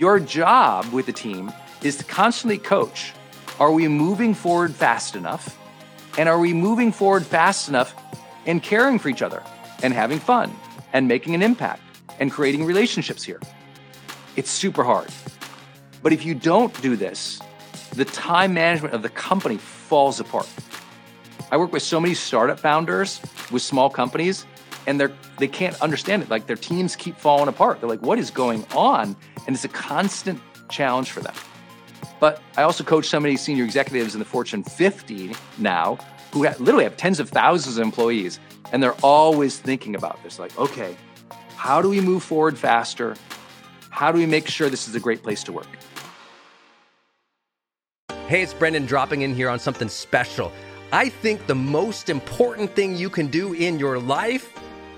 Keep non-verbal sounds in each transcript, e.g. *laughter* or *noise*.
Your job with the team is to constantly coach. Are we moving forward fast enough? And are we moving forward fast enough and caring for each other and having fun and making an impact and creating relationships here? It's super hard. But if you don't do this, the time management of the company falls apart. I work with so many startup founders with small companies and they're they can't understand it. Like their teams keep falling apart. They're like, what is going on? And it's a constant challenge for them. But I also coach so many senior executives in the Fortune 50 now who have, literally have tens of thousands of employees, and they're always thinking about this. Like, okay, how do we move forward faster? How do we make sure this is a great place to work? Hey, it's Brendon dropping in here on something special. I think the most important thing you can do in your life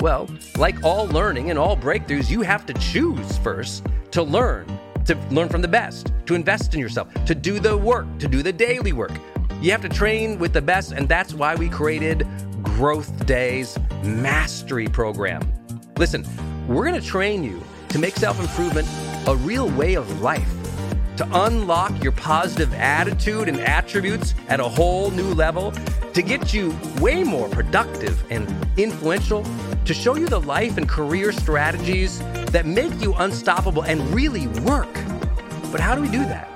Well, like all learning and all breakthroughs, you have to choose first to learn, to learn from the best, to invest in yourself, to do the work, to do the daily work. You have to train with the best, and that's why we created Growth Days Mastery Program. Listen, we're gonna train you to make self improvement a real way of life to unlock your positive attitude and attributes at a whole new level, to get you way more productive and influential, to show you the life and career strategies that make you unstoppable and really work. But how do we do that?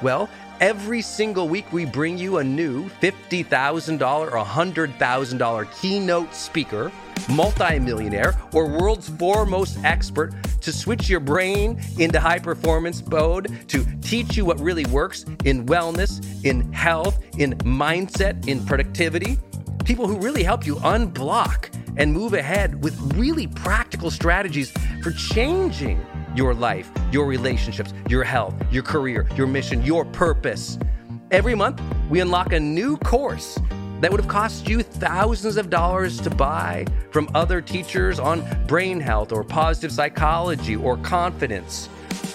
Well, every single week we bring you a new $50,000 or $100,000 keynote speaker multimillionaire, or world's foremost expert to switch your brain into high performance mode, to teach you what really works in wellness, in health, in mindset, in productivity. People who really help you unblock and move ahead with really practical strategies for changing your life, your relationships, your health, your career, your mission, your purpose. Every month, we unlock a new course that would have cost you thousands of dollars to buy from other teachers on brain health or positive psychology or confidence.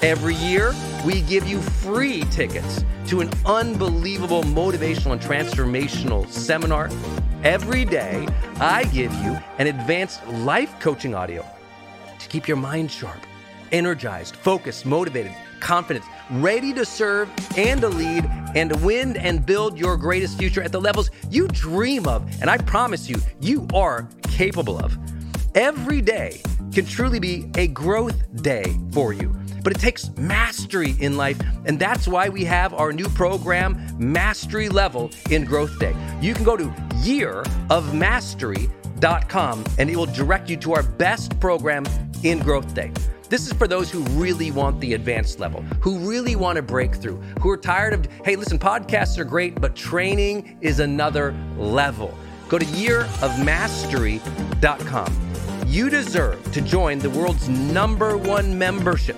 Every year, we give you free tickets to an unbelievable motivational and transformational seminar. Every day, I give you an advanced life coaching audio to keep your mind sharp, energized, focused, motivated, confident, ready to serve and to lead and to win and build your greatest future at the levels you dream of. And I promise you, you are capable of. Every day can truly be a growth day for you. But it takes mastery in life, and that's why we have our new program, Mastery Level in Growth Day. You can go to yearofmastery.com and it will direct you to our best program in Growth Day. This is for those who really want the advanced level, who really want to break through, who are tired of, hey, listen, podcasts are great, but training is another level. Go to yearofmastery.com. You deserve to join the world's number one membership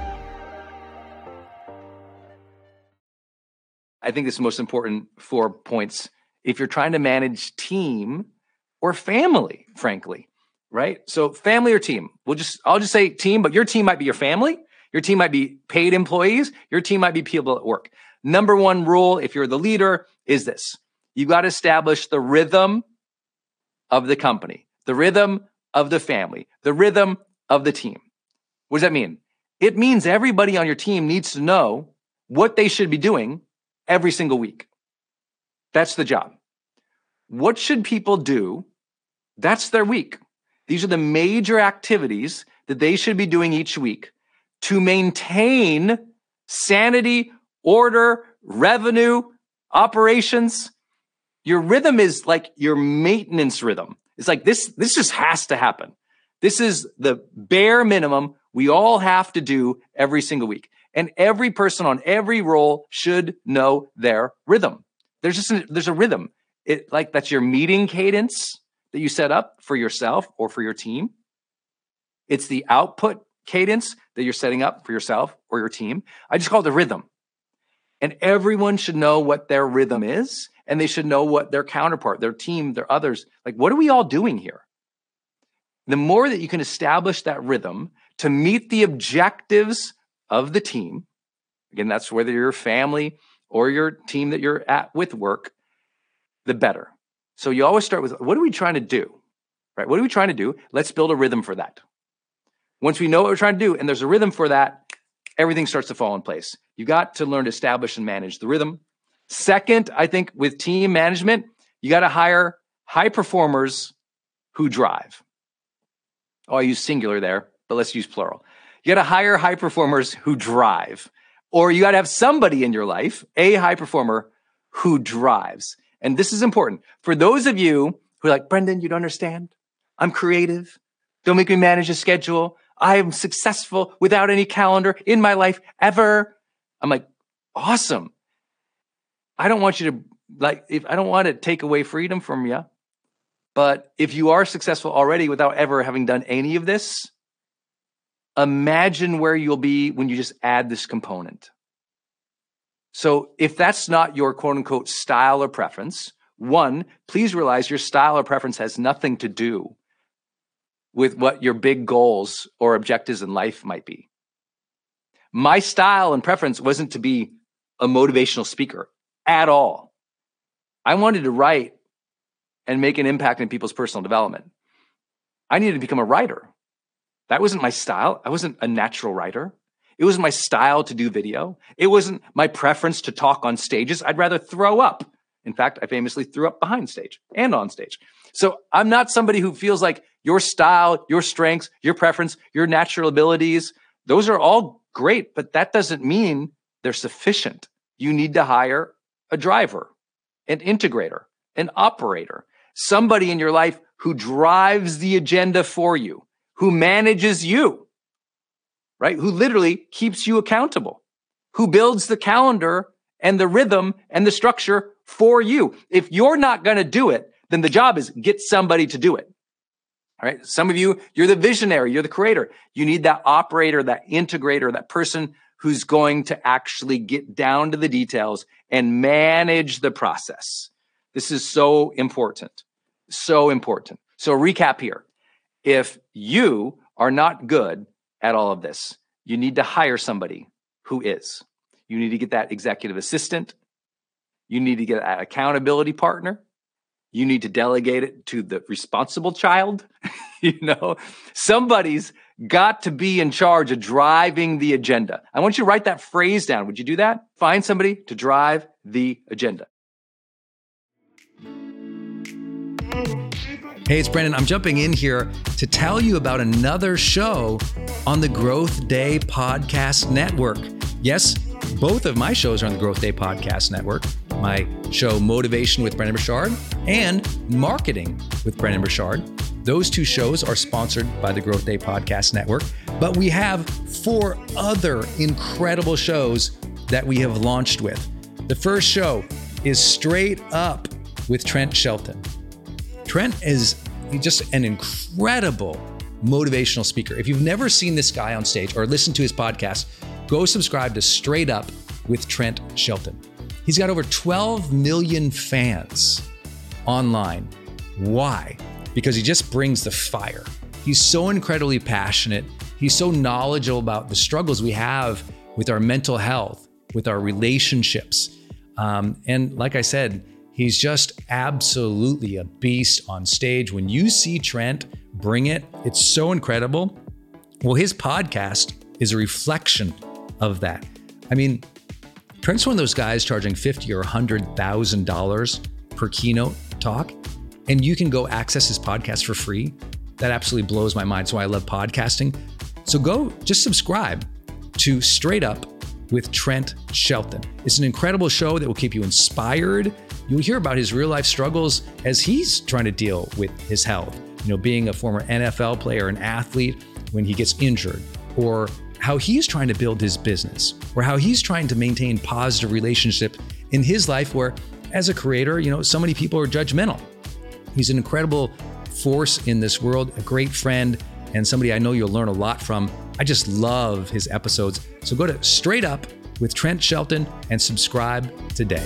I think this is the most important four points. If you're trying to manage team or family, frankly, right? So family or team, we'll just, I'll just say team, but your team might be your family. Your team might be paid employees. Your team might be people at work. Number one rule, if you're the leader, is this. You got to establish the rhythm of the company, the rhythm of the family, the rhythm of the team. What does that mean? It means everybody on your team needs to know what they should be doing every single week. That's the job. What should people do? That's their week. These are the major activities that they should be doing each week to maintain sanity, order, revenue, operations. Your rhythm is like your maintenance rhythm. It's like this, this just has to happen. This is the bare minimum we all have to do every single week. And every person on every role should know their rhythm. There's just a, there's a rhythm. It like that's your meeting cadence that you set up for yourself or for your team. It's the output cadence that you're setting up for yourself or your team. I just call it the rhythm. And everyone should know what their rhythm is and they should know what their counterpart, their team, their others, like what are we all doing here? The more that you can establish that rhythm to meet the objectives of the team, again, that's whether you're family or your team that you're at with work, the better. So you always start with what are we trying to do? Right? What are we trying to do? Let's build a rhythm for that. Once we know what we're trying to do and there's a rhythm for that, everything starts to fall in place. You got to learn to establish and manage the rhythm. Second, I think with team management, you got to hire high performers who drive. Oh, I use singular there, but let's use plural. You got to hire high performers who drive, or you got to have somebody in your life, a high performer who drives. And this is important for those of you who are like, Brendon, you don't understand. I'm creative. Don't make me manage a schedule. I am successful without any calendar in my life ever. I'm like, awesome. I don't want you to like, if I don't want to take away freedom from you, but if you are successful already without ever having done any of this, imagine where you'll be when you just add this component. So if that's not your quote unquote style or preference, one, please realize your style or preference has nothing to do with what your big goals or objectives in life might be. My style and preference wasn't to be a motivational speaker at all. I wanted to write and make an impact in people's personal development. I needed to become a writer. That wasn't my style. I wasn't a natural writer. It wasn't my style to do video. It wasn't my preference to talk on stages. I'd rather throw up. In fact, I famously threw up behind stage and on stage. So I'm not somebody who feels like your style, your strengths, your preference, your natural abilities, those are all great, but that doesn't mean they're sufficient. You need to hire a driver, an integrator, an operator, somebody in your life who drives the agenda for you, who manages you right? Who literally keeps you accountable, who builds the calendar and the rhythm and the structure for you. If you're not going to do it, then the job is get somebody to do it. All right. Some of you, you're the visionary, you're the creator. You need that operator, that integrator, that person who's going to actually get down to the details and manage the process. This is so important. So important. So recap here. If you are not good at all of this. You need to hire somebody who is. You need to get that executive assistant. You need to get an accountability partner. You need to delegate it to the responsible child. *laughs* you know, somebody's got to be in charge of driving the agenda. I want you to write that phrase down. Would you do that? Find somebody to drive the agenda. Hey, it's Brendon. I'm jumping in here to tell you about another show on the Growth Day Podcast Network. Yes, both of my shows are on the Growth Day Podcast Network. My show, Motivation with Brendon Burchard, and Marketing with Brendon Burchard. Those two shows are sponsored by the Growth Day Podcast Network, but we have four other incredible shows that we have launched with. The first show is Straight Up with Trent Shelton. Trent is just an incredible motivational speaker. If you've never seen this guy on stage or listened to his podcast, go subscribe to Straight Up with Trent Shelton. He's got over 12 million fans online. Why? Because he just brings the fire. He's so incredibly passionate. He's so knowledgeable about the struggles we have with our mental health, with our relationships. Um, and like I said, He's just absolutely a beast on stage. When you see Trent bring it, it's so incredible. Well, his podcast is a reflection of that. I mean, Trent's one of those guys charging fifty or hundred thousand dollars per keynote talk, and you can go access his podcast for free. That absolutely blows my mind. So I love podcasting. So go just subscribe to Straight Up with Trent Shelton. It's an incredible show that will keep you inspired. You'll hear about his real life struggles as he's trying to deal with his health. You know, being a former NFL player, an athlete, when he gets injured, or how he's trying to build his business, or how he's trying to maintain positive relationship in his life where as a creator, you know, so many people are judgmental. He's an incredible force in this world, a great friend, and somebody I know you'll learn a lot from. I just love his episodes. So go to Straight Up with Trent Shelton and subscribe today.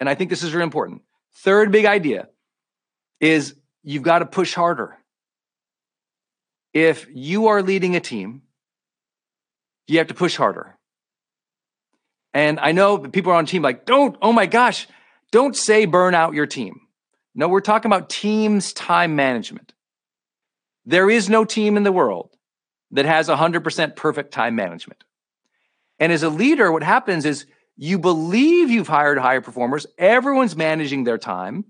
and I think this is really important. Third big idea is you've got to push harder. If you are leading a team, you have to push harder. And I know people are on team like, don't, oh my gosh, don't say burn out your team. No, we're talking about teams time management. There is no team in the world that has 100% perfect time management. And as a leader, what happens is you believe you've hired higher performers, everyone's managing their time.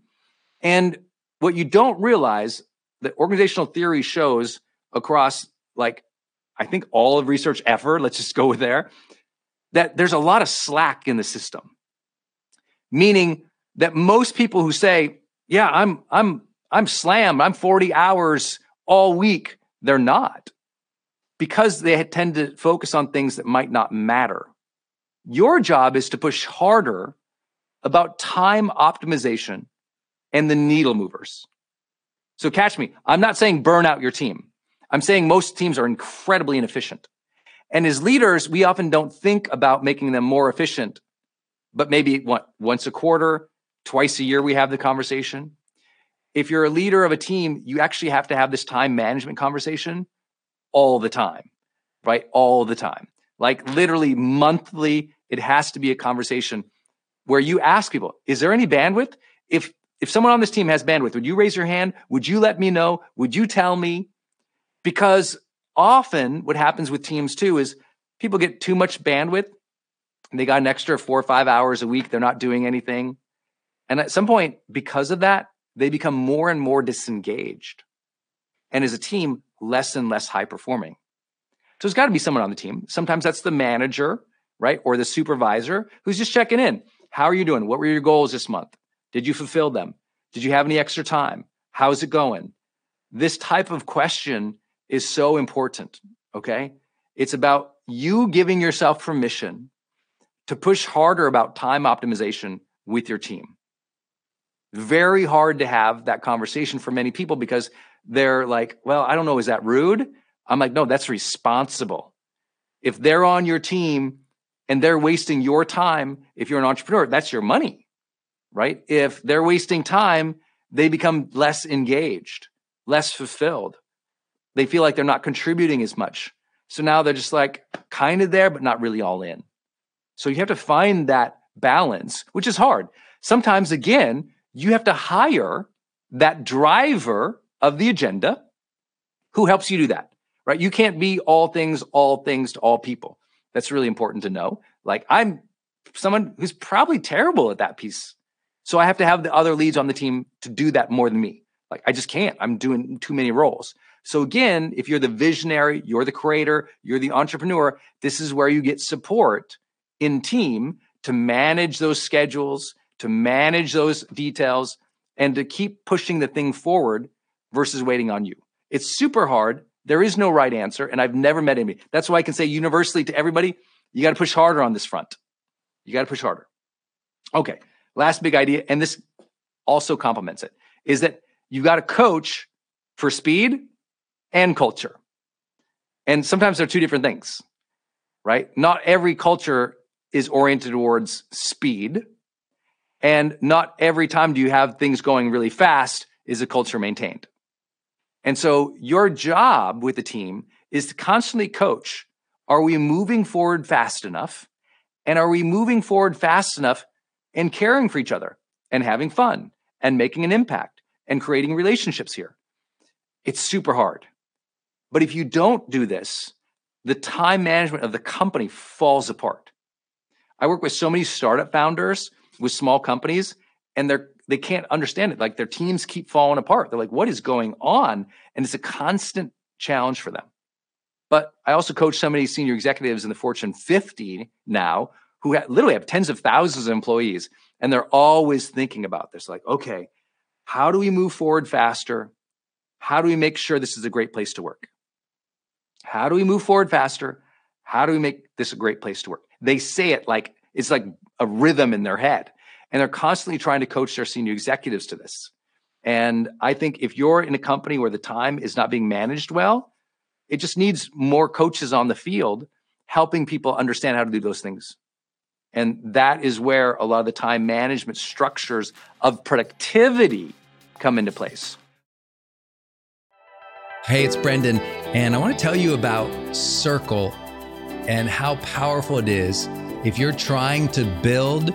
And what you don't realize that organizational theory shows across, like, I think all of research ever, let's just go there, that there's a lot of slack in the system. Meaning that most people who say, yeah, I'm, I'm, I'm slammed, I'm 40 hours all week, they're not because they tend to focus on things that might not matter. Your job is to push harder about time optimization and the needle movers. So catch me. I'm not saying burn out your team. I'm saying most teams are incredibly inefficient. And as leaders, we often don't think about making them more efficient, but maybe what, once a quarter, twice a year, we have the conversation. If you're a leader of a team, you actually have to have this time management conversation all the time, right? All the time. Like literally monthly, it has to be a conversation where you ask people, is there any bandwidth? If if someone on this team has bandwidth, would you raise your hand? Would you let me know? Would you tell me? Because often what happens with teams too is people get too much bandwidth and they got an extra four or five hours a week. They're not doing anything. And at some point, because of that, they become more and more disengaged. And as a team, less and less high performing. So there's got to be someone on the team. Sometimes that's the manager, right? Or the supervisor who's just checking in. How are you doing? What were your goals this month? Did you fulfill them? Did you have any extra time? How's it going? This type of question is so important. Okay. It's about you giving yourself permission to push harder about time optimization with your team. Very hard to have that conversation for many people because they're like, well, I don't know, is that rude? I'm like, no, that's responsible. If they're on your team and they're wasting your time, if you're an entrepreneur, that's your money, right? If they're wasting time, they become less engaged, less fulfilled. They feel like they're not contributing as much. So now they're just like kind of there, but not really all in. So you have to find that balance, which is hard. Sometimes, again, you have to hire that driver of the agenda who helps you do that, right? You can't be all things, all things to all people. That's really important to know. Like I'm someone who's probably terrible at that piece. So I have to have the other leads on the team to do that more than me. Like I just can't. I'm doing too many roles. So again, if you're the visionary, you're the creator, you're the entrepreneur, this is where you get support in team to manage those schedules, to manage those details, and to keep pushing the thing forward versus waiting on you. It's super hard. There is no right answer, and I've never met anybody. That's why I can say universally to everybody, you got to push harder on this front. You got to push harder. Okay, last big idea, and this also complements it, is that you got to coach for speed and culture. And sometimes they're two different things, right? Not every culture is oriented towards speed. And not every time do you have things going really fast is a culture maintained. And so your job with the team is to constantly coach. Are we moving forward fast enough? And are we moving forward fast enough and caring for each other and having fun and making an impact and creating relationships here? It's super hard. But if you don't do this, the time management of the company falls apart. I work with so many startup founders with small companies and they're they can't understand it. Like their teams keep falling apart. They're like, what is going on? And it's a constant challenge for them. But I also coach so many senior executives in the Fortune 50 now who literally have tens of thousands of employees. And they're always thinking about this like, okay, how do we move forward faster? How do we make sure this is a great place to work? How do we move forward faster? How do we make this a great place to work? They say it like it's like a rhythm in their head. And they're constantly trying to coach their senior executives to this. And I think if you're in a company where the time is not being managed well, it just needs more coaches on the field helping people understand how to do those things. And that is where a lot of the time management structures of productivity come into place. Hey, it's Brendon, and I want to tell you about Circle and how powerful it is if you're trying to build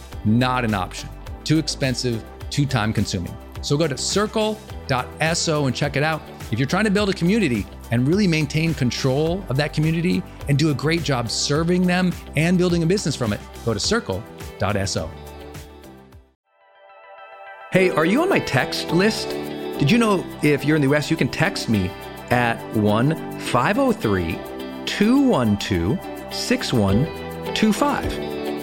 not an option. Too expensive, too time consuming. So go to circle.so and check it out. If you're trying to build a community and really maintain control of that community and do a great job serving them and building a business from it, go to circle.so. Hey, are you on my text list? Did you know if you're in the US, you can text me at 1 503 212 6125.